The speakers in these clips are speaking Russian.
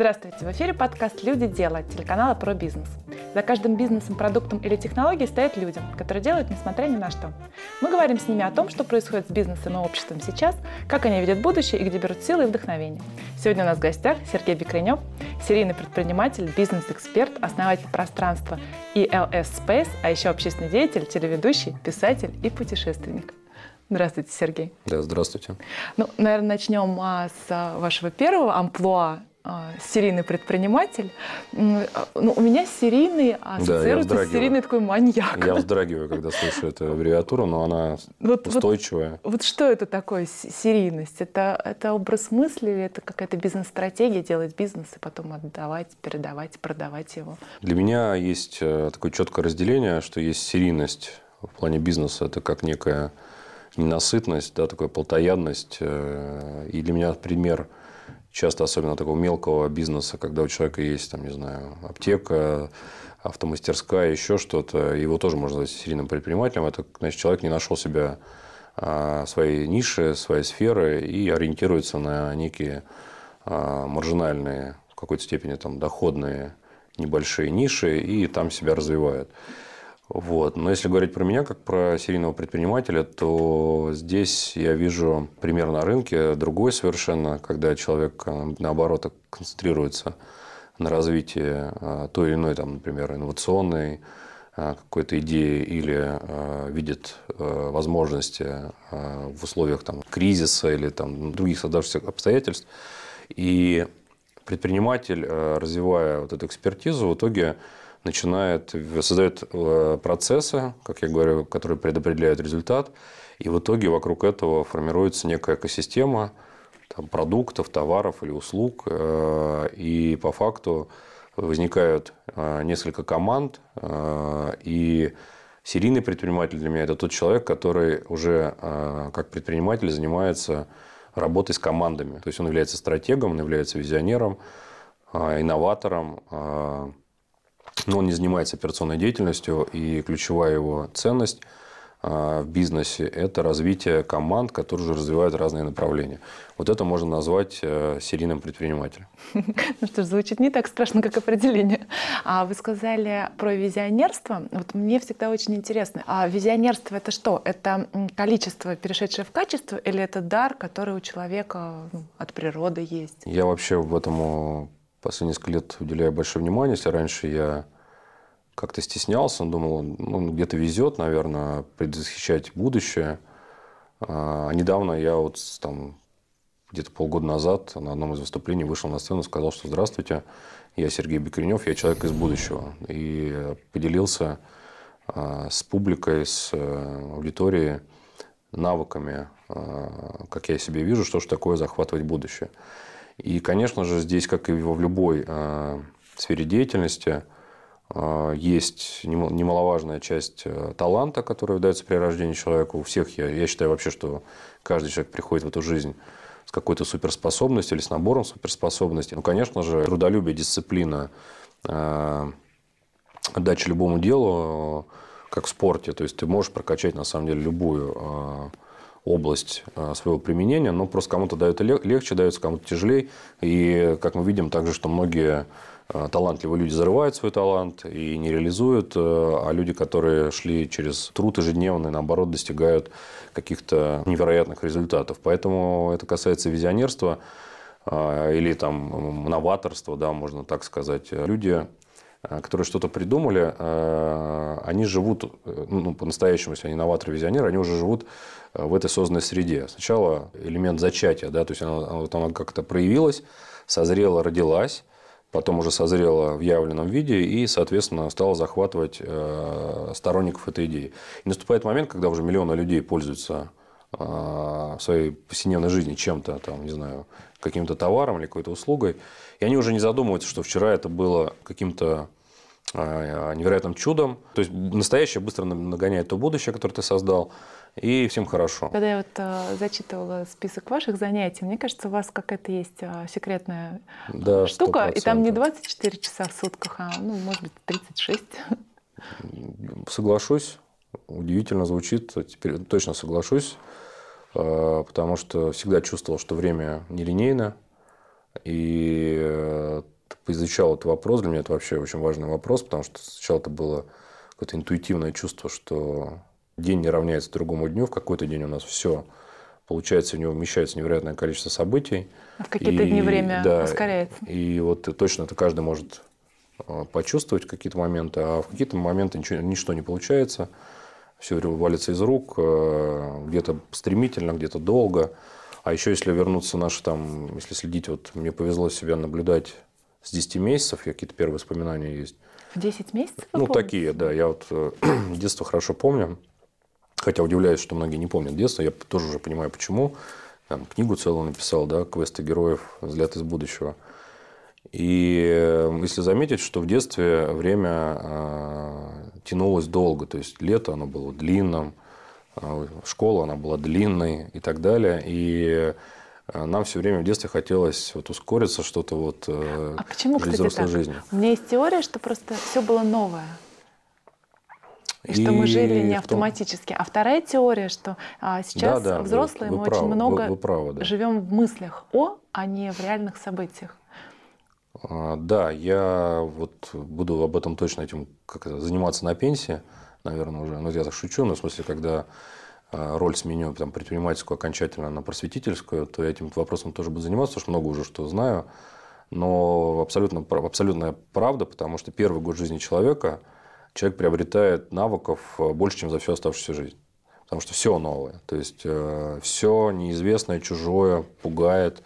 Здравствуйте! В эфире подкаст «Люди делают» телеканала про бизнес. За каждым бизнесом, продуктом или технологией стоят люди, которые делают несмотря ни на что. Мы говорим с ними о том, что происходит с бизнесом и обществом сейчас, как они видят будущее и где берут силы и вдохновение. Сегодня у нас в гостях Сергей Бекренев, серийный предприниматель, бизнес-эксперт, основатель пространства ELS Space, а еще общественный деятель, телеведущий, писатель и путешественник. Здравствуйте, Сергей. Да, здравствуйте. Ну, наверное, начнем а, с а, вашего первого амплуа серийный предприниматель. Ну, у меня серийный ассоциируется да, с серийный такой маньяк. Я вздрагиваю, когда слышу эту аббревиатуру, но она вот, устойчивая. Вот, вот что это такое серийность? Это, это образ мысли или это какая-то бизнес-стратегия делать бизнес и потом отдавать, передавать, продавать его? Для меня есть э, такое четкое разделение, что есть серийность в плане бизнеса. Это как некая ненасытность, да, такая полтоядность. Э, и для меня пример часто, особенно такого мелкого бизнеса, когда у человека есть, там, не знаю, аптека, автомастерская, еще что-то, его тоже можно назвать серийным предпринимателем. Это, значит, человек не нашел себя а, своей ниши, своей сферы и ориентируется на некие а, маржинальные, в какой-то степени там, доходные небольшие ниши и там себя развивает. Вот. Но если говорить про меня, как про серийного предпринимателя, то здесь я вижу пример на рынке другой совершенно, когда человек, э, наоборот, концентрируется на развитии э, той или иной, там, например, инновационной э, какой-то идеи или видит возможности в условиях там, кризиса или там, других создавшихся обстоятельств. И предприниматель, развивая вот эту экспертизу, в итоге начинает, создает э, процессы, как я говорю, которые предопределяют результат, и в итоге вокруг этого формируется некая экосистема там, продуктов, товаров или услуг, э, и по факту возникают э, несколько команд, и серийный предприниматель для меня – это тот человек, который уже как предприниматель занимается работой с командами. То есть он является стратегом, он является визионером, инноватором, но он не занимается операционной деятельностью, и ключевая его ценность а, в бизнесе – это развитие команд, которые уже развивают разные направления. Вот это можно назвать э, серийным предпринимателем. Ну что ж, звучит не так страшно, как определение. А вы сказали про визионерство. Вот мне всегда очень интересно. А визионерство – это что? Это количество, перешедшее в качество, или это дар, который у человека ну, от природы есть? Я вообще в этом последние несколько лет уделяю большое внимание. Если раньше я как-то стеснялся, думал, ну, где-то везет, наверное, предвосхищать будущее. А недавно я вот там где-то полгода назад на одном из выступлений вышел на сцену сказал, что здравствуйте, я Сергей Бекренев, я человек из будущего. И поделился а, с публикой, с э, аудиторией навыками, а, как я себе вижу, что же такое захватывать будущее. И, конечно же, здесь, как и в любой э, сфере деятельности, э, есть немаловажная часть э, таланта, который дается при рождении человеку. У всех, я, я считаю вообще, что каждый человек приходит в эту жизнь с какой-то суперспособностью или с набором суперспособностей. Ну, конечно же, трудолюбие, дисциплина, отдача любому делу, как в спорте. То есть ты можешь прокачать, на самом деле, любую область а, своего применения, но просто кому-то дает легче, дается кому-то тяжелее. И, как мы видим, также, что многие а, талантливые люди зарывают свой талант и не реализуют, а, а люди, которые шли через труд ежедневный, наоборот, достигают каких-то невероятных результатов. Поэтому это касается визионерства или там новаторства, да, можно так сказать. Люди которые что-то придумали, они живут, э, ну, по-настоящему, если они новаторы, визионеры, они уже живут Э, в этой созданной среде. Сначала элемент зачатия, да, то есть она, вот она как-то проявилась, созрела, родилась, потом уже созрела в явленном виде и, соответственно, стала захватывать э, сторонников этой идеи. И наступает момент, когда уже миллионы людей пользуются э, в своей повседневной жизни чем-то, там, не знаю, каким-то товаром или какой-то услугой, и они уже не задумываются, что вчера это было каким-то э, невероятным чудом. То есть настоящее быстро нагоняет то будущее, которое ты создал, и всем хорошо. Когда я вот э, зачитывала список ваших занятий, мне кажется, у вас какая-то есть э, секретная да, штука, 100%. и там не 24 часа в сутках, а, ну, может быть, 36. Соглашусь. Удивительно звучит. Теперь точно соглашусь. Э, потому что всегда чувствовал, что время нелинейно. И э, изучал этот вопрос. Для меня это вообще очень важный вопрос, потому что сначала это было какое-то интуитивное чувство, что день не равняется другому дню. В какой-то день у нас все получается, в него вмещается невероятное количество событий. А в какие-то дни время да, ускоряется. И вот точно это каждый может э, почувствовать какие-то моменты, а в какие-то моменты ничего, ничто не получается. Все валится из рук, э, где-то стремительно, где-то долго. А еще если вернуться наши там, если следить, вот мне повезло себя наблюдать с 10 месяцев, какие-то первые воспоминания есть. В 10 месяцев? Ну, помните? такие, да. Я вот э, детство хорошо помню. Хотя удивляюсь, что многие не помнят детство. Я тоже уже понимаю, почему. Там, книгу целую написал, да, «Квесты героев. Взгляд из будущего». И э, если заметить, что в детстве время э, тянулось долго, то есть лето оно было длинным, школа она была длинной и так далее. И э, нам все время в детстве хотелось вот ускориться, что-то вот э, а почему, кстати, взрослой так? жизни. У меня есть теория, что просто все было новое. И, и что мы жили не автоматически. Том... А вторая теория, что а, сейчас да, да, взрослые вы, вы мы правы, очень много вы, вы правы, да. живем в мыслях о, а не в реальных событиях. А, да, я вот буду об этом точно этим как заниматься на пенсии, наверное, уже. Ну, я так шучу, но в смысле, когда а, роль сменю там, предпринимательскую окончательно на просветительскую, то я этим вопросом тоже буду заниматься, потому что много уже что знаю. Но абсолютно, абсолютная правда, потому что первый год жизни человека – человек приобретает навыков э, больше, чем за всю оставшуюся жизнь. Потому что все новое. То есть э, все неизвестное, чужое, пугает.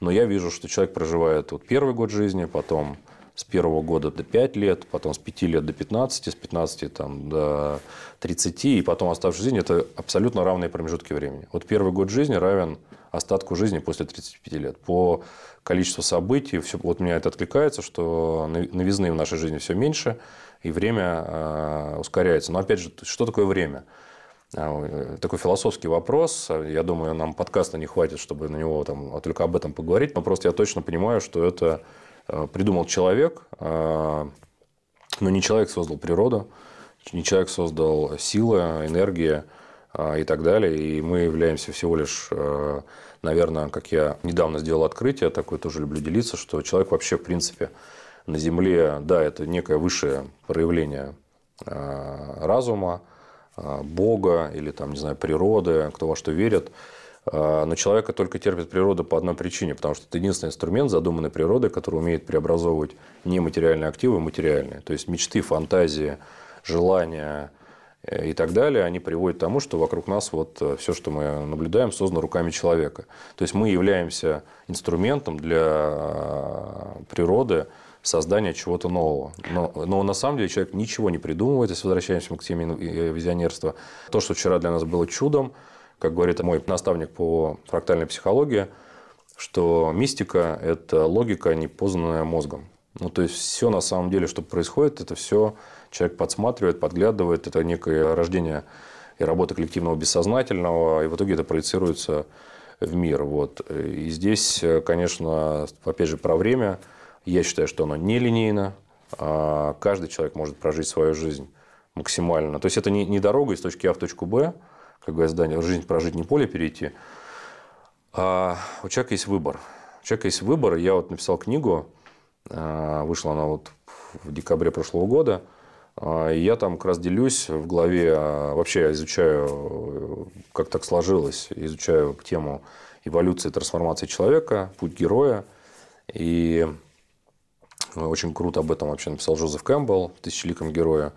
Но я вижу, что человек проживает вот первый год жизни, потом с первого года до 5 лет, потом с 5 лет до 15, с 15 там, до 30, и потом оставшаяся жизнь – это абсолютно равные промежутки времени. Вот первый год жизни равен остатку жизни после 35 лет. По количеству событий, все, вот меня это откликается, что новизны в нашей жизни все меньше, и время э, ускоряется. Но опять же, что такое время? А, такой философский вопрос. Я думаю, нам подкаста не хватит, чтобы на него там, только об этом поговорить. Но просто я точно понимаю, что это э, придумал человек, э, но не человек создал природу, не человек создал сила, энергия и так далее. И мы являемся всего лишь, наверное, как я недавно сделал открытие, такое тоже люблю делиться, что человек вообще, в принципе, на Земле, да, это некое высшее проявление разума, Бога или там, не знаю, природы, кто во что верит. А, но человека только терпит природа по одной причине, потому что это единственный инструмент задуманной природы, который умеет преобразовывать нематериальные активы в материальные. То есть мечты, фантазии, желания э, и так далее, они приводят к тому, что вокруг нас вот э, все, что мы наблюдаем, создано руками человека. То есть мы являемся инструментом для природы, создания чего-то нового. Но, но на самом деле человек ничего не придумывает, если возвращаемся к теме э, визионерства. То, что вчера для нас было чудом, как говорит мой наставник по фрактальной психологии, что мистика – это логика, не познанная мозгом. Ну, то есть, все на самом деле, что происходит, это все человек подсматривает, подглядывает, это некое рождение и работа коллективного бессознательного, и в итоге это проецируется в мир. Вот. И здесь, конечно, опять же, про время – я считаю, что оно нелинейно. А каждый человек может прожить свою жизнь максимально. То есть это не, не дорога из точки А в точку Б, как говорят здание, жизнь прожить, не поле перейти. А у человека есть выбор. У человека есть выбор. Я вот написал книгу, а, вышла она вот в декабре прошлого года. А, и я там как раз делюсь в главе, вообще я изучаю, как так сложилось, изучаю тему эволюции, трансформации человека, путь героя. И очень круто об этом вообще написал Джозеф Кэмпбелл в «Тысячеликом герое».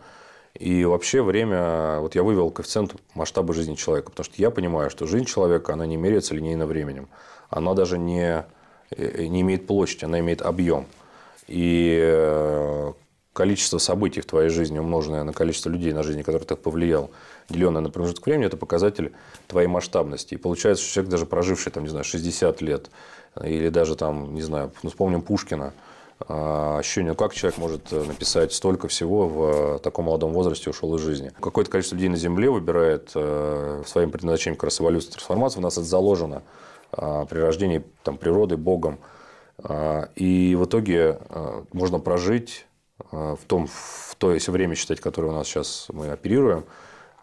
И вообще время, вот я вывел коэффициент масштаба жизни человека, потому что я понимаю, что жизнь человека, она не меряется линейно временем. Она даже не, э, не имеет площади, она имеет объем. И э, количество событий в твоей жизни, умноженное на количество людей на жизни, которые ты повлиял, деленное на промежуток времени, это показатель твоей масштабности. И получается, что человек, даже проживший, там, не знаю, 60 лет, или даже там, не знаю, ну, вспомним Пушкина, ощущение, как человек может э, написать столько всего в э, таком молодом возрасте ушел из жизни. Какое-то количество людей на Земле выбирает э, своим предназначением как раз эволюцию трансформацию. У нас это заложено а, при рождении там, природы, Богом. А, и в итоге можно прожить в том, в то, если время считать, которое у нас сейчас мы оперируем,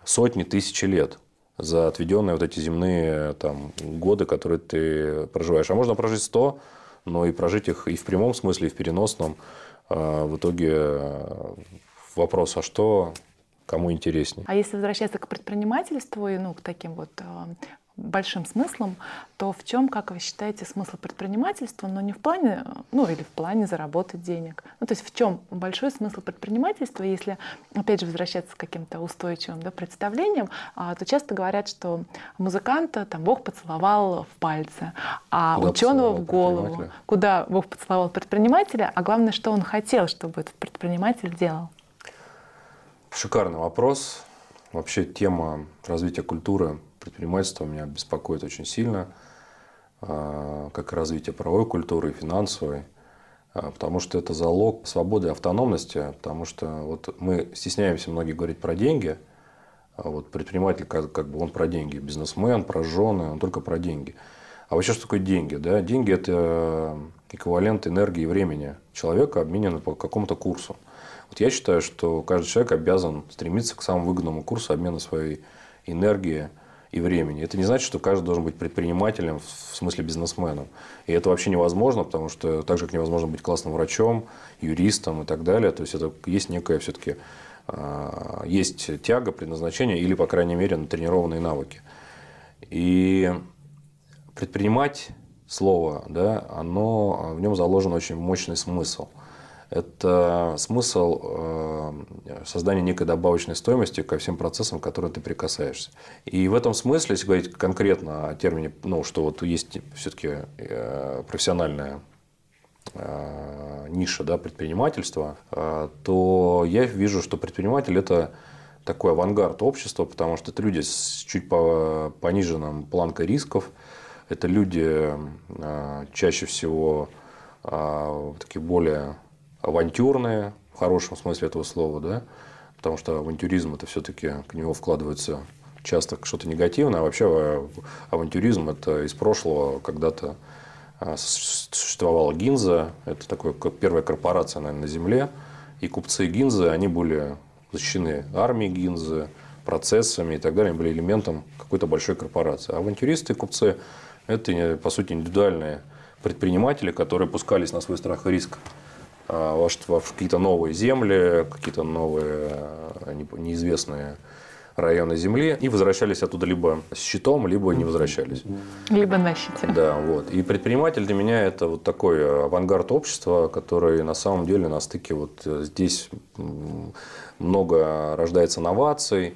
сотни, тысячи лет за отведенные вот эти земные там, годы, которые ты проживаешь. А можно прожить 100, но и прожить их и в прямом смысле, и в переносном. А, в итоге вопрос, а что кому интереснее. А если возвращаться к предпринимательству и ну, к таким вот большим смыслом, то в чем, как вы считаете, смысл предпринимательства, но не в плане, ну или в плане заработать денег? Ну то есть в чем большой смысл предпринимательства, если, опять же, возвращаться к каким-то устойчивым да, представлениям, а, то часто говорят, что музыканта там Бог поцеловал в пальцы, а куда ученого в голову, куда Бог поцеловал предпринимателя, а главное, что он хотел, чтобы этот предприниматель делал. Шикарный вопрос. Вообще тема развития культуры предпринимательства меня беспокоит очень сильно, а, как и развитие правовой культуры и финансовой, а, потому что это залог свободы и автономности, потому что вот мы стесняемся многие говорить про деньги, а вот предприниматель как, как бы он про деньги, бизнесмен, про жены, он только про деньги. А вообще что такое деньги? Да? Деньги – это эквивалент энергии и времени человека, обмененный по какому-то курсу. Вот я считаю, что каждый человек обязан стремиться к самому выгодному курсу обмена своей энергии – и времени. Это не значит, что каждый должен быть предпринимателем, в смысле бизнесменом. И это вообще невозможно, потому что так же, как невозможно быть классным врачом, юристом и так далее. То есть, это есть некая все-таки а, есть тяга, предназначение или, по крайней мере, натренированные навыки. И предпринимать слово, да, оно, в нем заложен очень мощный смысл – это смысл э, создания некой добавочной стоимости ко всем процессам, к которым ты прикасаешься. И в этом смысле, если говорить конкретно о термине, ну, что вот есть все-таки э, профессиональная э, ниша да, предпринимательства, то я вижу, что предприниматель – это такой авангард общества, потому что это люди с чуть пониженным планкой рисков, это люди чаще всего такие более авантюрные, в хорошем смысле этого слова, да, потому что авантюризм это все-таки к нему вкладывается часто что-то негативное, а вообще э, авантюризм это из прошлого. Когда-то а, существовала Гинза, это такая первая корпорация, наверное, на Земле, и купцы Гинзы, они были защищены армией Гинзы, процессами и так далее, они были элементом какой-то большой корпорации. А авантюристы, купцы – это, по сути, индивидуальные предприниматели, которые пускались на свой страх и риск а, в какие-то новые земли, какие-то новые а, неизвестные районы Земли и возвращались оттуда либо с щитом, либо не возвращались. Либо на щите. Да, вот. И предприниматель для меня это вот такой авангард общества, который на самом деле на стыке вот здесь много рождается новаций,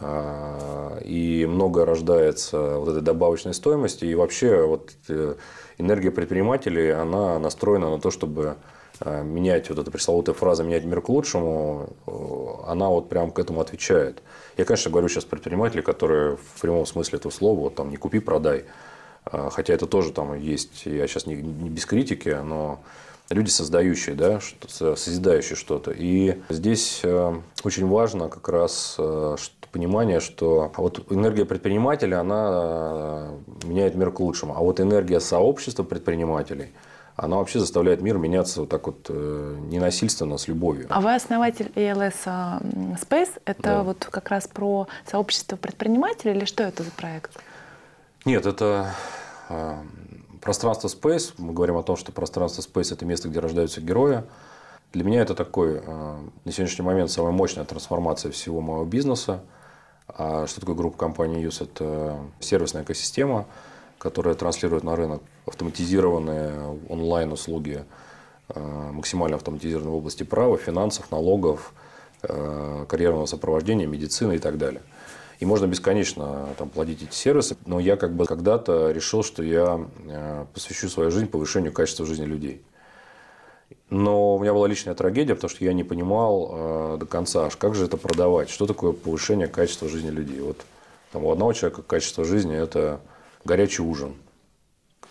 и много рождается вот этой добавочной стоимости. И вообще вот э, энергия предпринимателей, она настроена на то, чтобы Э, менять вот эта пресловутая фраза «менять мир к лучшему», э, она вот прям к этому отвечает. Я, конечно, говорю сейчас предприниматели, которые в прямом смысле этого слова, вот там не купи, продай. Э, хотя это тоже там есть, я сейчас не, не без критики, но люди создающие, да, что созидающие что-то. И здесь очень важно как раз понимание, что вот энергия предпринимателя, она меняет мир к лучшему. А вот энергия сообщества предпринимателей – она вообще заставляет мир меняться вот так вот э, ненасильственно, с любовью. А вы основатель ALS а, Space. Это да. вот как раз про сообщество предпринимателей или что это за проект? Нет, это э, пространство Space. Мы говорим о том, что пространство Space – это место, где рождаются герои. Для меня это такой, э, на сегодняшний момент, самая мощная трансформация всего моего бизнеса. А что такое группа компании ЮС? Это сервисная экосистема – которая транслирует на рынок автоматизированные онлайн-услуги, э, максимально автоматизированные в области права, финансов, налогов, э, карьерного сопровождения, медицины и так далее. И можно бесконечно там, платить эти сервисы, но я как бы когда-то решил, что я э, посвящу свою жизнь повышению качества жизни людей. Но у меня была личная трагедия, потому что я не понимал э, до конца, аж как же это продавать, что такое повышение качества жизни людей. Вот там, у одного человека качество жизни – это горячий ужин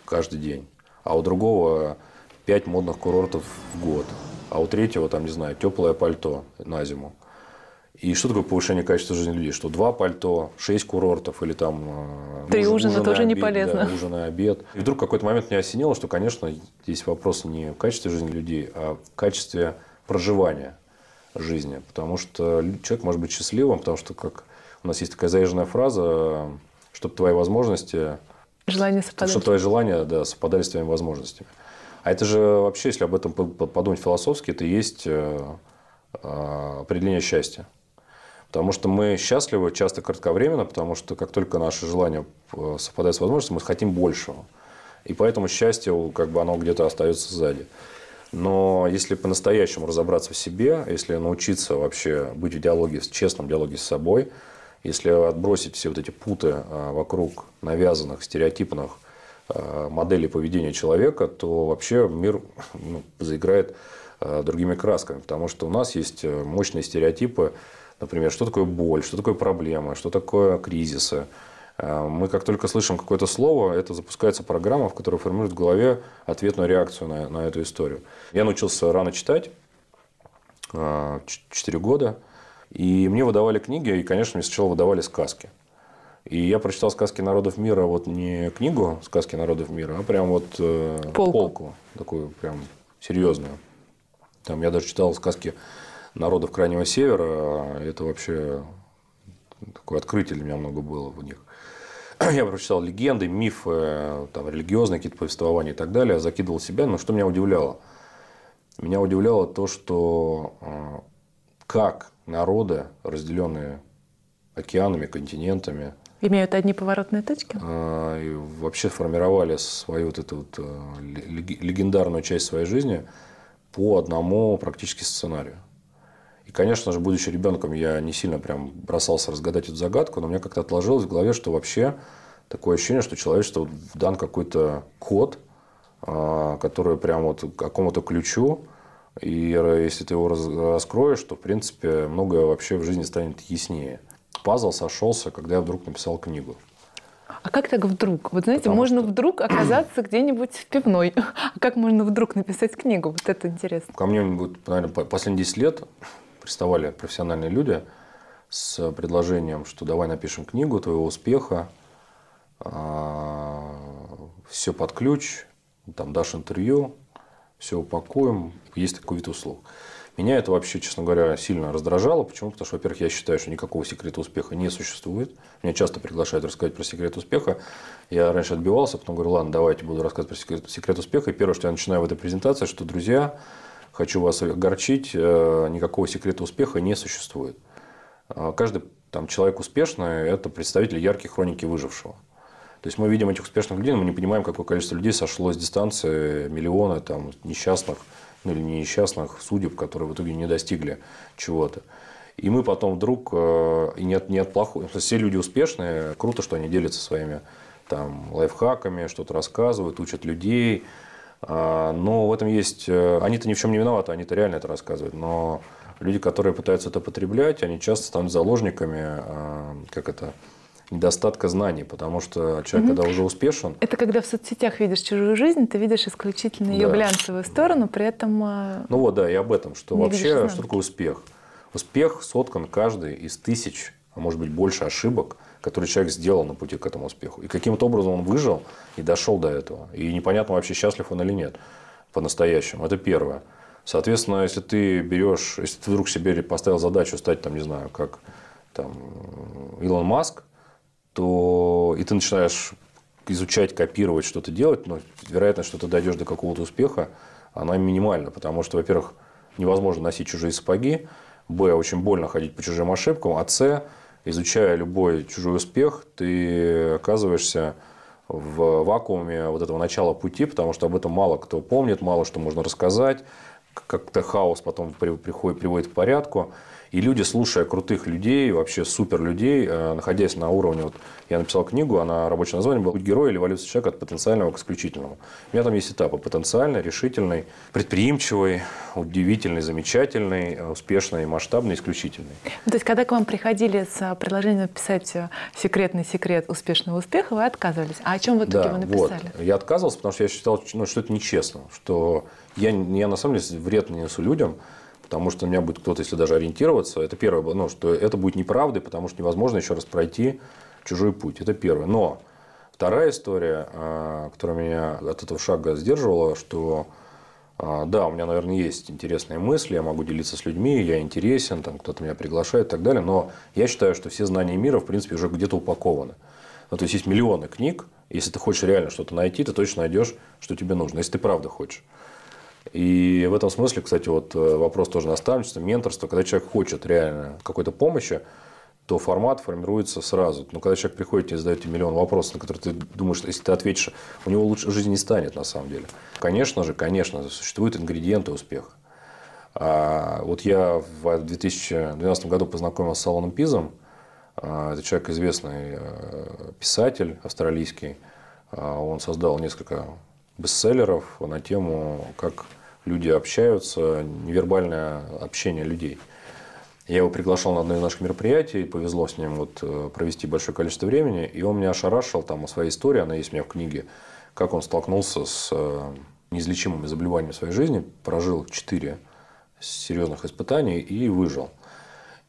каждый день. А у другого пять модных курортов в год. А у третьего, там, не знаю, теплое пальто на зиму. И что такое повышение качества жизни людей? Что два пальто, шесть курортов или там... Э, Три ужина ужин тоже обед, не полезно. Да, ужин и обед. И вдруг какой-то момент меня осенило, что, конечно, здесь вопрос не в качестве жизни людей, а в качестве проживания жизни. Потому что человек может быть счастливым, потому что, как у нас есть такая заезженная фраза, чтобы твои возможности... Желания совпадали. Чтобы твои желания да, совпадали с твоими возможностями. А это же вообще, если об этом подумать философски, это и есть э, э, определение счастья. Потому что мы счастливы часто кратковременно, потому что как только наши желания э, совпадают с возможностью, мы хотим большего. И поэтому счастье, как бы оно где-то остается сзади. Но если по-настоящему разобраться в себе, если научиться вообще быть в диалоге, в честном диалоге с собой, если отбросить все вот эти путы а, вокруг навязанных, стереотипных а, моделей поведения человека, то вообще мир ну, заиграет другими красками. Потому что у нас есть э, мощные стереотипы, например, что такое боль, что такое проблема, что такое кризисы. Мы как только слышим какое-то слово, это запускается программа, в которой формирует в голове ответную реакцию на, на эту историю. Я научился рано читать, 4 года. И мне выдавали книги, и, конечно, мне сначала выдавали сказки. И я прочитал сказки народов мира, вот не книгу сказки народов мира, а прям вот э, полку. полку, такую прям серьезную. Там я даже читал сказки народов Крайнего Севера, это вообще такое открытие для меня много было в них. Я прочитал легенды, мифы, там, религиозные какие-то повествования и так далее, закидывал себя. Но что меня удивляло? Меня удивляло то, что э, как народы, разделенные океанами, континентами. Имеют одни поворотные точки? А, и вообще формировали свою вот эту вот э, легендарную часть своей жизни по одному практически сценарию. И, конечно же, будучи ребенком, я не сильно прям бросался разгадать эту загадку, но у меня как-то отложилось в голове, что вообще такое ощущение, что человечество дан какой-то код, а, который прям вот какому-то ключу, и если ты его раскроешь, то, в принципе, многое вообще в жизни станет яснее. Пазл сошелся, когда я вдруг написал книгу. А как так вдруг? Вот знаете, Потому можно что... вдруг оказаться где-нибудь в пивной. А как можно вдруг написать книгу? Вот это интересно. Ко мне, вот, наверное, последние 10 лет приставали профессиональные люди с предложением, что давай напишем книгу твоего успеха, а, все под ключ, там дашь интервью, все упакуем, есть такой вид услуг. Меня это вообще, честно говоря, сильно раздражало. Почему? Потому что, во-первых, я считаю, что никакого секрета успеха не существует. Меня часто приглашают рассказать про секрет успеха. Я раньше отбивался, потом говорю, ладно, давайте буду рассказывать про секрет, секрет успеха. И первое, что я начинаю в этой презентации, что, друзья, хочу вас огорчить, э, никакого секрета успеха не существует. А каждый там, человек успешный – это представитель яркой хроники выжившего. То есть мы видим этих успешных людей, но мы не понимаем, какое количество людей сошло с дистанции, миллионы там, несчастных, ну или не несчастных судеб, которые в итоге не достигли чего-то. И мы потом вдруг, э, и нет, нет плохого, все люди успешные, круто, что они делятся своими там, лайфхаками, что-то рассказывают, учат людей. А, но в этом есть... Э, они-то ни в чем не виноваты, они-то реально это рассказывают. Но люди, которые пытаются это потреблять, они часто станут заложниками, а, как это, недостатка знаний, потому что человек, угу. когда уже успешен... Это когда в соцсетях видишь чужую жизнь, ты видишь исключительно ее да. глянцевую сторону, при этом... А, ну вот, да, и об этом, что вообще, что такое успех? Успех соткан каждый из тысяч, а может быть больше ошибок, которые человек сделал на пути к этому успеху. И каким-то образом он выжил и дошел до этого. И непонятно вообще, счастлив он или нет по-настоящему. Это первое. Соответственно, если ты берешь, если ты вдруг себе поставил задачу стать, там, не знаю, как там, Илон Маск, то и ты начинаешь изучать, копировать, что-то делать, но вероятность, что ты дойдешь до какого-то успеха, она минимальна, потому что, во-первых, невозможно носить чужие сапоги, б, очень больно ходить по чужим ошибкам, а с, изучая любой чужой успех, ты оказываешься в вакууме вот этого начала пути, потому что об этом мало кто помнит, мало что можно рассказать, как-то хаос потом приходит, приводит к порядку. И люди, слушая крутых людей, вообще супер людей, э, находясь на уровне, вот я написал книгу, она рабочее название было «Путь героя или эволюция человека от потенциального к исключительному». У меня там есть этапы – потенциальный, решительный, предприимчивый, удивительный, замечательный, э, успешный, масштабный, исключительный. То есть, когда к вам приходили с предложением написать э, секретный секрет успешного успеха, вы отказывались. А о чем в итоге да, вы написали? Вот. Я отказывался, потому что я считал, ну, что это нечестно, что я, я на самом деле вред не несу людям, потому что у меня будет кто-то, если даже ориентироваться, это первое, ну, что это будет неправдой, потому что невозможно еще раз пройти чужой путь. Это первое. Но вторая история, а, которая меня от этого шага сдерживала, что а, да, у меня, наверное, есть интересные мысли, я могу делиться с людьми, я интересен, там кто-то меня приглашает и так далее, но я считаю, что все знания мира, в принципе, уже где-то упакованы. Ну, то есть, есть миллионы книг, Если ты хочешь реально что-то найти, ты точно найдешь, что тебе нужно, если ты правда хочешь. И в этом смысле, кстати, вот э, вопрос тоже наставничества, менторства. Когда человек хочет реально какой-то помощи, то формат формируется сразу. Но когда человек приходит и задает тебе миллион вопросов, на которые ты думаешь, если ты ответишь, у него лучше жизни не станет на самом деле. Конечно же, конечно, существуют ингредиенты успеха. А вот я в 2012 году познакомился с Аланом Пизом. А, это человек известный э, писатель австралийский. А, он создал несколько бестселлеров на тему, как люди общаются, невербальное общение людей. Я его приглашал на одно из наших мероприятий, повезло с ним вот э, провести большое количество времени, и он меня ошарашил там о своей истории, она есть у меня в книге, как он столкнулся с э, неизлечимыми заболеваниями в своей жизни, прожил четыре серьезных испытаний и выжил.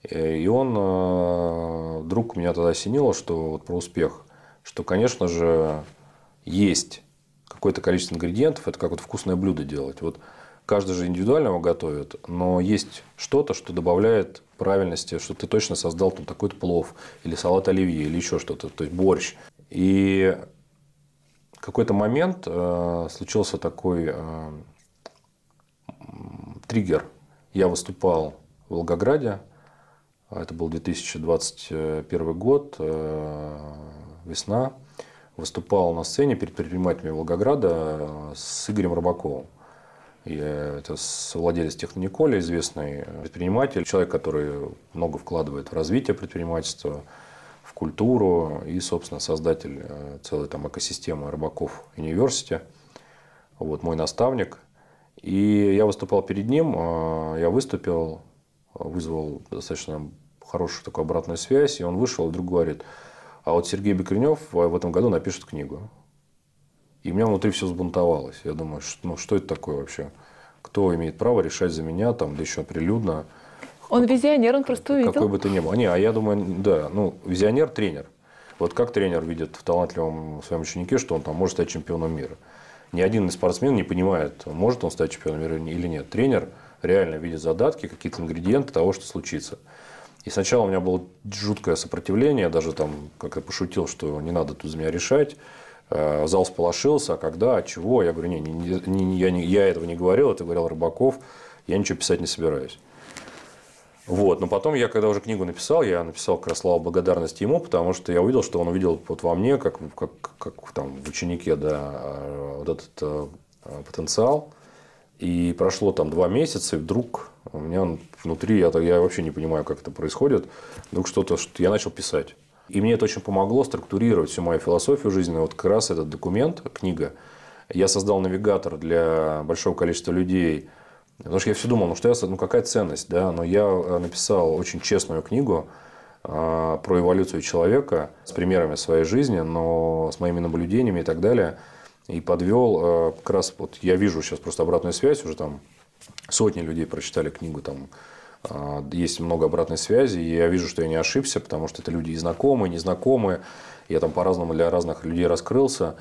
Э, и он, вдруг меня тогда осенило, что вот про успех, что, конечно же, есть какое-то количество ингредиентов, это как вот вкусное блюдо делать. Вот каждый же индивидуально его готовит, но есть что-то, что добавляет правильности, что ты точно создал там такой-то плов, или салат оливье, или еще что-то, то есть борщ. И какой-то момент э, случился такой э, триггер. Я выступал в Волгограде, это был 2021 год, э, весна, выступал на сцене перед предпринимателями Волгограда э, с Игорем Рыбаковым. Я, это владелец Технониколя, известный предприниматель, человек, который много вкладывает в развитие предпринимательства, в культуру и, собственно, создатель э, целой там экосистемы Рыбаков Университи. Вот мой наставник. И я выступал перед ним, э, я выступил, вызвал достаточно хорошую такую обратную связь, и он вышел и вдруг говорит, а вот Сергей Бекренев в этом году напишет книгу. И у меня внутри все взбунтовалось. Я думаю, что, ну, что это такое вообще? Кто имеет право решать за меня, там, да еще прилюдно? Он визионер, он просто увидел. Какой бы ты ни был. Не, а я думаю, да, ну, визионер – тренер. Вот как тренер видит в талантливом своем ученике, что он там может стать чемпионом мира. Ни один из спортсменов не понимает, может он стать чемпионом мира или нет. Тренер реально видит задатки, какие-то ингредиенты того, что случится. И сначала у меня было жуткое сопротивление, даже там, как я пошутил, что не надо тут за меня решать. Э, зал сполошился, а когда, от чего? Я говорю, не, не, не, я, не, я этого не говорил, это говорил Рыбаков, я ничего писать не собираюсь. Вот. Но потом я, когда уже книгу написал, я написал как раз слова благодарности ему, потому что я увидел, что он увидел вот во мне, как, как, как там в ученике, да, э, вот этот э, потенциал. И прошло там два месяца, и вдруг у меня внутри, я, я вообще не понимаю, как это происходит, вдруг что-то, что я начал писать. И мне это очень помогло структурировать всю мою философию жизни. Вот как раз этот документ, книга, я создал навигатор для большого количества людей. Потому что я все думал, ну что я, ну какая ценность, да? Но я э, написал очень честную книгу э, про эволюцию человека с примерами своей жизни, но с моими наблюдениями и так далее. И подвел э, как раз, вот я вижу сейчас просто обратную связь, уже там сотни людей прочитали книгу там есть много обратной связи, и я вижу, что я не ошибся, потому что это люди и знакомые, и незнакомые. Я там по-разному для разных людей раскрылся.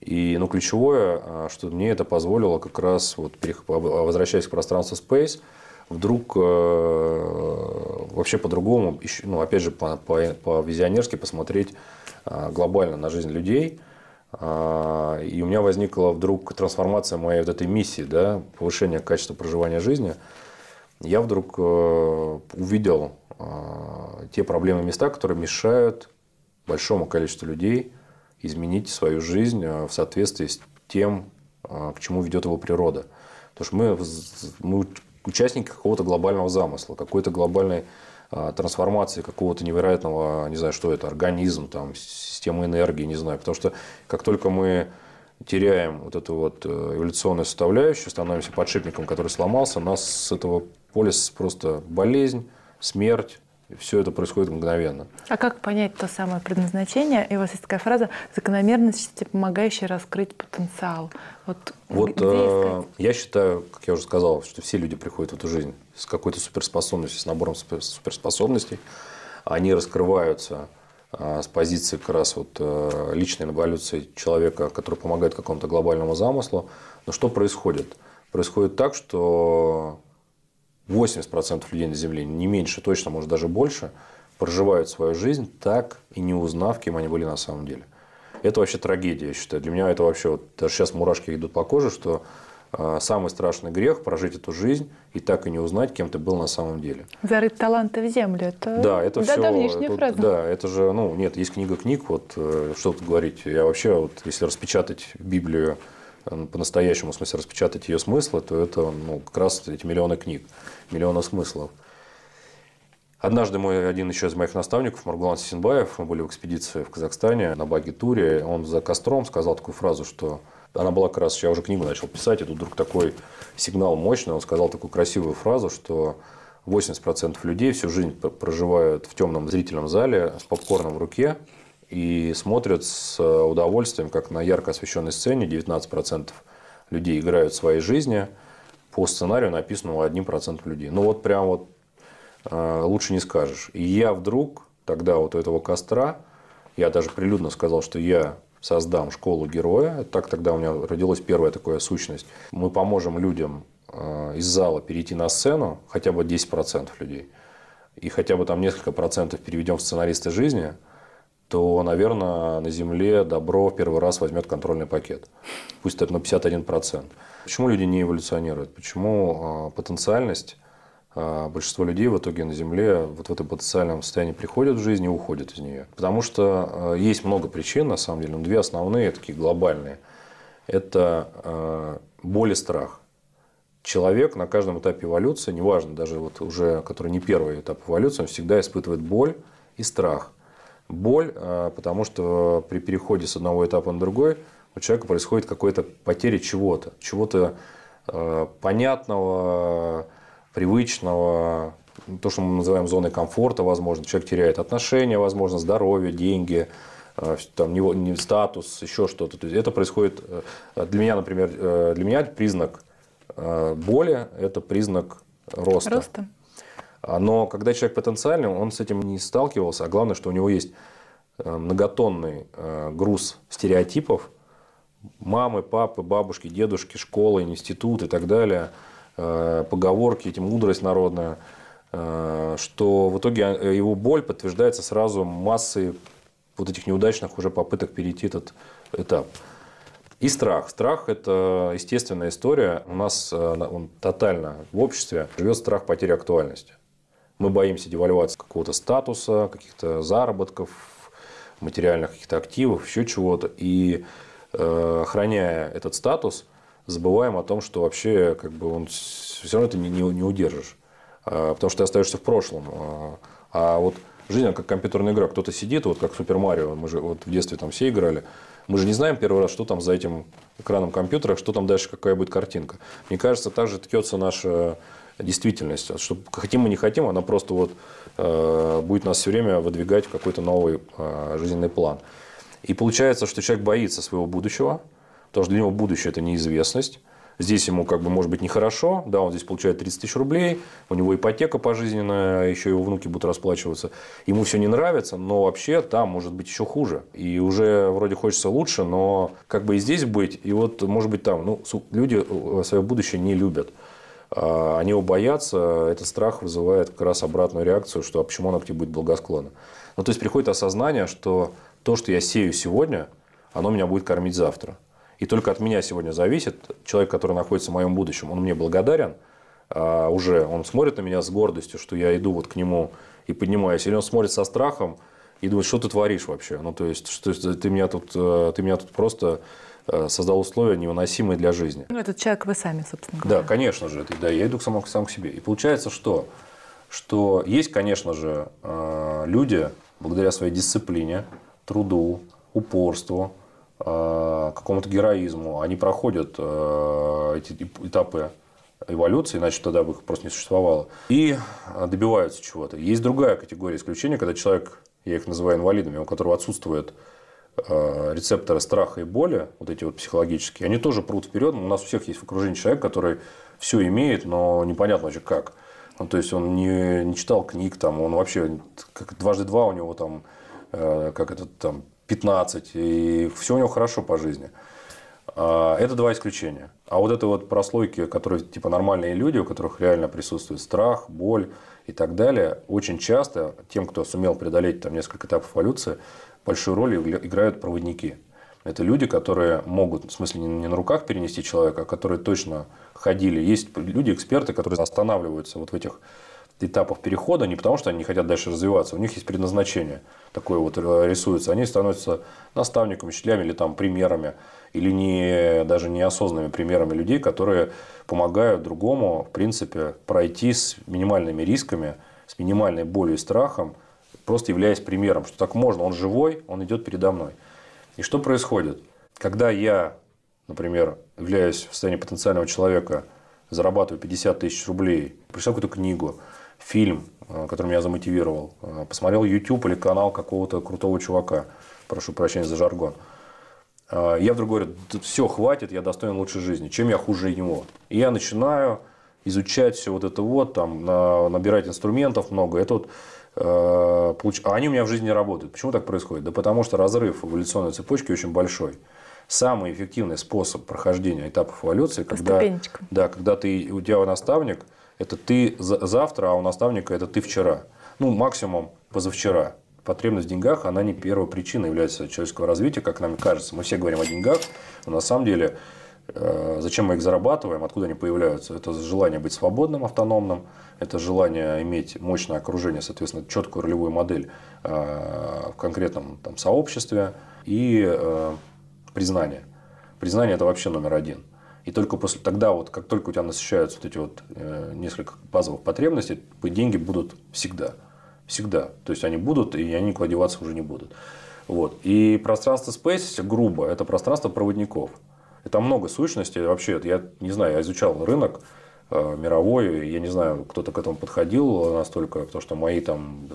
И ну, ключевое, а, что мне это позволило как раз, вот, возвращаясь к пространству Space, вдруг э, вообще по-другому, ну, опять же, по, по, по-визионерски посмотреть э, глобально на жизнь людей. Э, и у меня возникла вдруг трансформация моей вот этой миссии, да, повышение качества проживания жизни – я вдруг э, увидел э, те проблемы места, которые мешают большому количеству людей изменить свою жизнь э, в соответствии с тем, к чему ведет его природа. Потому что мы, мы участники какого-то глобального замысла, какой-то глобальной трансформации какого-то невероятного, не знаю, что это, организм, там, система энергии, не знаю. Потому что как только мы теряем вот эту вот эволюционную составляющую, становимся подшипником, который сломался, нас с этого полис просто болезнь, смерть, и все это происходит мгновенно. А как понять то самое предназначение? И у вас есть такая фраза «закономерности, помогающая раскрыть потенциал». Вот, вот э, я считаю, как я уже сказал, что все люди приходят в эту жизнь с какой-то суперспособностью, с набором суперспособностей. Они раскрываются э, с позиции как раз вот, э, личной эволюции человека, который помогает какому-то глобальному замыслу. Но что происходит? Происходит так, что 80% людей на Земле, не меньше точно, может даже больше, проживают свою жизнь так и не узнав, кем они были на самом деле. Это вообще трагедия, я считаю. Для меня это вообще, вот, даже сейчас мурашки идут по коже, что э, самый страшный грех – прожить эту жизнь и так и не узнать, кем ты был на самом деле. Зарыть таланты в землю. Это да, это да, все. давнишняя фраза. Да, это же, ну, нет, есть книга книг, вот э, что тут говорить. Я вообще, вот, если распечатать Библию по-настоящему, в смысле распечатать ее смыслы, то это ну, как раз эти миллионы книг, миллионы смыслов. Однажды мой один еще из моих наставников, Маргулан Сисенбаев, мы были в экспедиции в Казахстане на баги-туре, он за костром сказал такую фразу, что она была как раз, я уже книгу начал писать, и тут вдруг такой сигнал мощный, он сказал такую красивую фразу, что 80% людей всю жизнь проживают в темном зрительном зале с попкорном в руке и смотрят с удовольствием, как на ярко освещенной сцене 19% людей играют своей жизни по сценарию, написанному одним процентом людей. Ну вот прям вот а, лучше не скажешь. И я вдруг тогда вот у этого костра, я даже прилюдно сказал, что я создам школу героя. Так тогда у меня родилась первая такая сущность. Мы поможем людям а, из зала перейти на сцену, хотя бы 10% людей, и хотя бы там несколько процентов переведем в сценаристы жизни, то, наверное, на Земле добро в первый раз возьмет контрольный пакет. Пусть это на 51%. Почему люди не эволюционируют? Почему а, потенциальность а большинство людей в итоге на Земле вот в этом потенциальном состоянии приходят в жизнь и уходят из нее. Потому что э, есть много причин, на самом деле, но две основные, такие глобальные. Это боль и страх. Человек на каждом этапе эволюции, неважно, даже вот уже, который не первый этап эволюции, он всегда испытывает боль и страх. Боль, э, потому что при переходе с одного этапа на другой у человека происходит какая-то потеря чего-то, чего-то понятного, привычного, то, что мы называем зоной комфорта, возможно, человек теряет отношения, возможно, здоровье, деньги, э, там, не, не статус, еще что-то. То есть это происходит э, для меня, например, э, для меня признак боли – это признак роста. роста. А, но когда человек потенциальный, он с этим не сталкивался, а главное, что у него есть многотонный груз стереотипов, мамы, папы, бабушки, дедушки, школы, институт и так далее – Э, поговорки, эти мудрость народная, э, что в итоге э, его боль подтверждается сразу массой вот этих неудачных уже попыток перейти этот этап. И страх. Страх – это естественная история. У нас он тотально в обществе живет страх потери актуальности. Мы боимся девальвации какого-то статуса, каких-то заработков, материальных каких-то активов, еще чего-то. И охраняя этот статус – забываем о том, что вообще как бы он все равно ты не, не, не удержишь. А, потому что ты остаешься в прошлом. А, а вот жизнь, как компьютерная игра, кто-то сидит, вот как Супер Марио, мы же вот в детстве там все играли, мы же не знаем первый раз, что там за этим экраном компьютера, что там дальше, какая будет картинка. Мне кажется, так же ткется наша действительность. Что хотим мы не хотим, она просто вот э, будет нас все время выдвигать в какой-то новый э, жизненный план. И получается, что человек боится своего будущего, потому что для него будущее – это неизвестность. Здесь ему как бы может быть нехорошо, да, он здесь получает 30 тысяч рублей, у него ипотека пожизненная, еще его внуки будут расплачиваться. Ему все не нравится, но вообще там может быть еще хуже. И уже вроде хочется лучше, но как бы и здесь быть, и вот может быть там. Ну, люди э, свое будущее не любят. А, они его боятся, этот страх вызывает как раз обратную реакцию, что а почему оно к тебе будет благосклонно. Ну, то есть приходит осознание, что то, что я сею сегодня, оно меня будет кормить завтра. И только от меня сегодня зависит, человек, который находится в моем будущем, он мне благодарен, а уже он смотрит на меня с гордостью, что я иду вот к нему и поднимаюсь, или он смотрит со страхом и думает, что ты творишь вообще, ну то есть, что ты меня тут, э, ты меня тут просто создал условия невыносимые для жизни. Ну, этот человек вы сами, собственно говоря. Да, конечно же. Да, я иду к самому, сам к себе. И получается, что? Что есть, конечно же, э, люди, благодаря своей дисциплине, труду, упорству, Э, какому-то героизму, они проходят э, эти этапы эволюции, иначе тогда бы их просто не существовало, и добиваются чего-то. Есть другая категория исключения, когда человек, я их называю инвалидами, у которого отсутствует э, рецепторы страха и боли, вот эти вот психологические, они тоже прут вперед. У нас у всех есть в окружении человек, который все имеет, но непонятно вообще как. Ну, то есть он не, не читал книг, там, он вообще как дважды два у него там, как это там 15, и все у него хорошо по жизни. А, это два исключения. А вот это вот прослойки, которые типа нормальные люди, у которых реально присутствует страх, боль и так далее, очень часто тем, кто сумел преодолеть там несколько этапов эволюции, большую роль играют проводники. Это люди, которые могут, в смысле, не на руках перенести человека, а которые точно ходили. Есть люди, эксперты, которые останавливаются вот в этих этапах перехода не потому, что они не хотят дальше развиваться, у них есть предназначение такое вот э, рисуется. Они становятся наставниками, учителями или там примерами, или не, даже неосознанными примерами людей, которые помогают другому, в принципе, пройти с минимальными рисками, с минимальной болью и страхом, просто являясь примером, что так можно, он живой, он идет передо мной. И что происходит? Когда я, например, являюсь в состоянии потенциального человека, зарабатываю 50 тысяч рублей, прочитал какую-то книгу, фильм, э, который меня замотивировал, э, посмотрел YouTube или канал какого-то крутого чувака, прошу прощения за жаргон, э, я вдруг говорю, все, хватит, я достоин лучшей жизни, чем я хуже него. И я начинаю изучать все вот это вот, там, набирать инструментов много. Это вот, а они у меня в жизни не работают. Почему так происходит? Да потому что разрыв эволюционной цепочки очень большой. Самый эффективный способ прохождения этапов эволюции, когда, да, когда ты, у тебя наставник – это ты завтра, а у наставника это ты вчера. Ну, максимум позавчера. Потребность в деньгах, она не первая причина является человеческого развития, как нам кажется. Мы все говорим о деньгах, но на самом деле э, зачем мы их зарабатываем, откуда они появляются? Это желание быть свободным, автономным, это желание иметь мощное окружение, соответственно, четкую ролевую модель э, в конкретном там, сообществе и э, признание. Признание – это вообще номер один. И только после тогда, вот, как только у тебя насыщаются вот эти вот э, несколько базовых потребностей, деньги будут всегда. Всегда. То есть они будут, и они никуда деваться уже не будут. Вот. И пространство Space, грубо, это пространство проводников. Это много сущностей. Вообще, я не знаю, я изучал рынок э, мировой, я не знаю, кто-то к этому подходил настолько, потому что мои там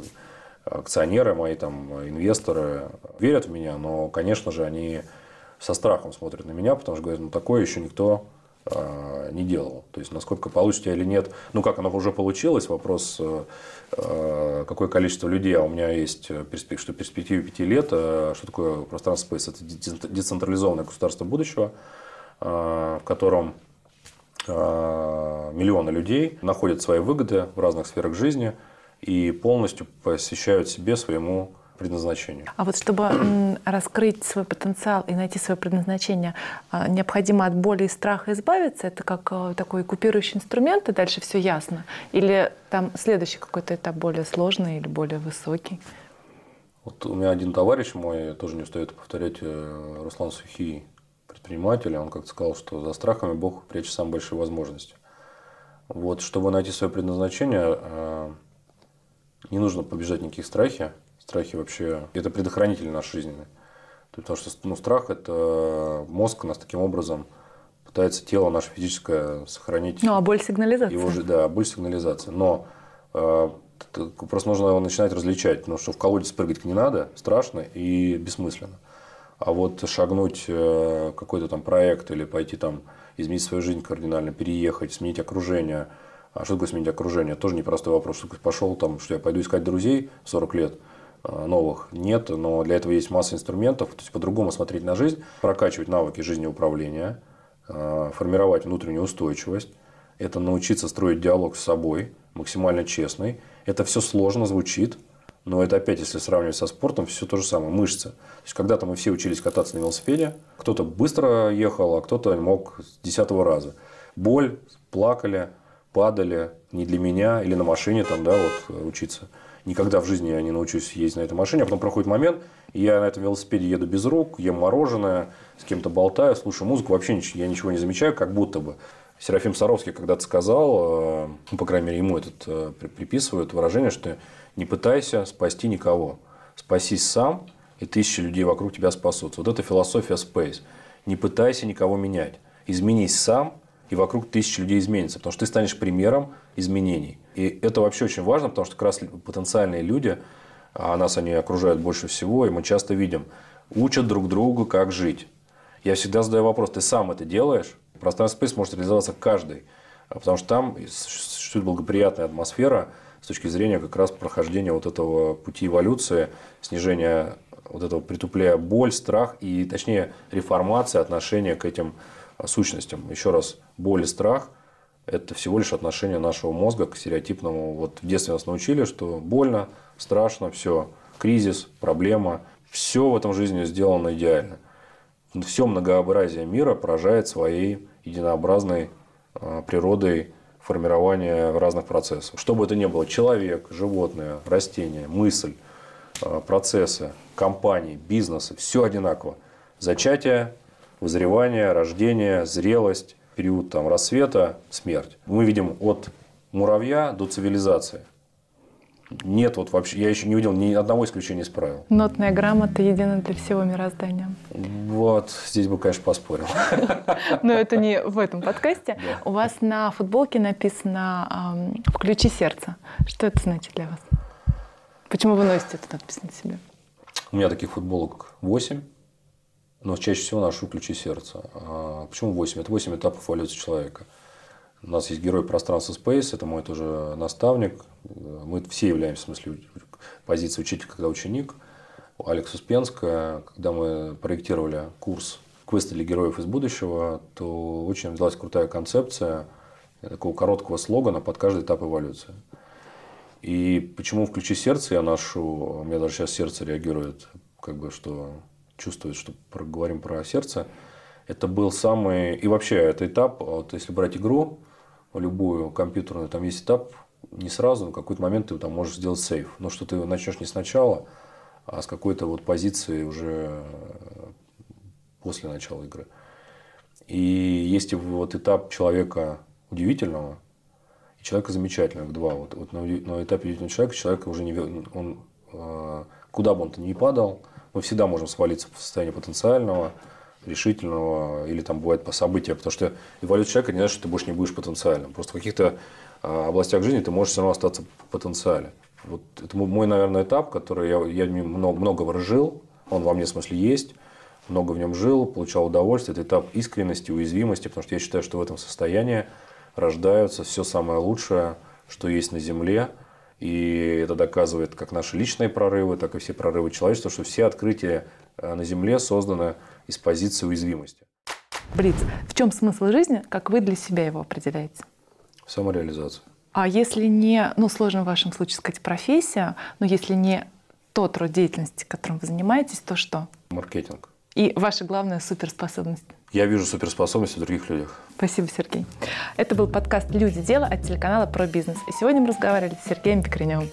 акционеры, мои там инвесторы верят в меня, но, конечно же, они со страхом смотрят на меня, потому что говорят, ну такое еще никто э, не делал. То есть, насколько получится или нет. Ну, как оно уже получилось, вопрос, э, какое количество людей, а у меня есть перспектива, что перспективе пяти лет, что такое пространство Space, это децентрализованное государство будущего, в котором э, миллионы людей находят свои выгоды в разных сферах жизни и полностью посвящают себе своему предназначению. А вот чтобы раскрыть свой потенциал и найти свое предназначение, а, необходимо от боли и страха избавиться? Это как э, такой купирующий инструмент, и дальше все ясно? Или там следующий какой-то этап более сложный или более высокий? Вот у меня один товарищ мой, тоже не устает повторять, э, Руслан Сухий, предприниматель, он как-то сказал, что за страхами Бог прячет самые большие возможности. Вот, чтобы найти свое предназначение, э, не нужно побежать никаких страхи, Страхи вообще – это предохранители нашей жизни. Потому что ну, страх – это мозг нас таким образом пытается тело наше физическое сохранить. Ну, а боль – сигнализация. Его же, да, боль – сигнализация. Но э, просто нужно его начинать различать. Потому что в колодец прыгать не надо, страшно и бессмысленно. А вот шагнуть э, какой-то там проект или пойти там изменить свою жизнь кардинально, переехать, сменить окружение. А что такое сменить окружение? Тоже непростой вопрос. Что пошел там, что я пойду искать друзей 40 лет – Э, новых нет, но для этого есть масса инструментов, то есть по-другому смотреть на жизнь, прокачивать навыки жизнеуправления, э, формировать внутреннюю устойчивость, это научиться строить диалог с собой, максимально честный. Это все сложно звучит, но это опять, если сравнивать со спортом, все то же самое, мышцы. То есть когда-то мы все учились кататься на велосипеде, кто-то быстро ехал, а кто-то мог с десятого раза. Боль, плакали, падали, не для меня, или на машине там, да, вот учиться никогда в жизни я не научусь ездить на этой машине. А потом проходит момент, и я на этом велосипеде еду без рук, ем мороженое, с кем-то болтаю, слушаю музыку. Вообще я ничего не замечаю, как будто бы. Серафим Саровский когда-то сказал, э, ну, по крайней мере, ему этот э, приписывают выражение, что не пытайся спасти никого. Спасись сам, и тысячи людей вокруг тебя спасутся. Вот это философия Space. Не пытайся никого менять. Изменись сам, и вокруг тысячи людей изменится, потому что ты станешь примером изменений. И это вообще очень важно, потому что как раз потенциальные люди, а нас они окружают больше всего, и мы часто видим, учат друг друга, как жить. Я всегда задаю вопрос, ты сам это делаешь? Пространство Space может реализоваться каждый, потому что там существует благоприятная атмосфера с точки зрения как раз прохождения вот этого пути эволюции, снижения вот этого притупляя боль, страх и, точнее, реформация отношения к этим сущностям. Еще раз, боль и страх – это всего лишь отношение нашего мозга к стереотипному. Вот в детстве нас научили, что больно, страшно, все, кризис, проблема. Все в этом жизни сделано идеально. Все многообразие мира поражает своей единообразной э, природой формирования разных процессов. Что бы это ни было, человек, животное, растение, мысль, э, процессы, компании, бизнесы, все одинаково. Зачатие, вызревание, рождение, зрелость, период там, рассвета, смерть. Мы видим от муравья до цивилизации. Нет, вот вообще, я еще не увидел ни одного исключения из правил. Нотная грамота едина для всего мироздания. Вот, здесь бы, конечно, поспорил. Но это не в этом подкасте. У вас на футболке написано «Включи сердце». Что это значит для вас? Почему вы носите эту надпись на себе? У меня таких футболок 8, но чаще всего ношу «Включи сердце». А почему 8? Это 8 этапов эволюции человека. У нас есть герой пространства Space, это мой тоже наставник. Мы все являемся, в смысле, позиции учитель, когда ученик. Алекс Успенская, когда мы проектировали курс квесты для героев из будущего, то очень взялась крутая концепция такого короткого слогана под каждый этап эволюции. И почему «Включи сердце» я ношу, у меня даже сейчас сердце реагирует, как бы, что чувствует, что говорим про сердце. Это был самый... И вообще, это этап, вот если брать игру, любую компьютерную, там есть этап не сразу, в какой-то момент ты там можешь сделать сейф. Но что ты начнешь не сначала, а с какой-то вот позиции уже после начала игры. И есть вот этап человека удивительного и человека замечательного, два. Вот, вот на, на этапе удивительного человека человек уже не он э, куда бы он то ни падал, мы всегда можем свалиться в состояние потенциального, решительного или там бывает по события, потому что эволюция человека не значит, что ты больше не будешь потенциальным. Просто в каких-то а, областях жизни ты можешь все равно остаться в потенциале. Вот это мой, наверное, этап, который я, я много, много выражил, он во мне в смысле есть, много в нем жил, получал удовольствие. Это этап искренности, уязвимости, потому что я считаю, что в этом состоянии рождаются все самое лучшее, что есть на Земле. И это доказывает как наши личные прорывы, так и все прорывы человечества, что все открытия э, на Земле созданы из позиции уязвимости. Блиц, в чем смысл жизни, как вы для себя его определяете? Самореализация. А если не, ну сложно в вашем случае сказать профессия, но если не тот род деятельности, которым вы занимаетесь, то что? Маркетинг. И ваша главная суперспособность? Я вижу суперспособность в других людях. Спасибо, Сергей. Это был подкаст «Люди. Дело» от телеканала «Про бизнес». И сегодня мы разговаривали с Сергеем Пикреневым.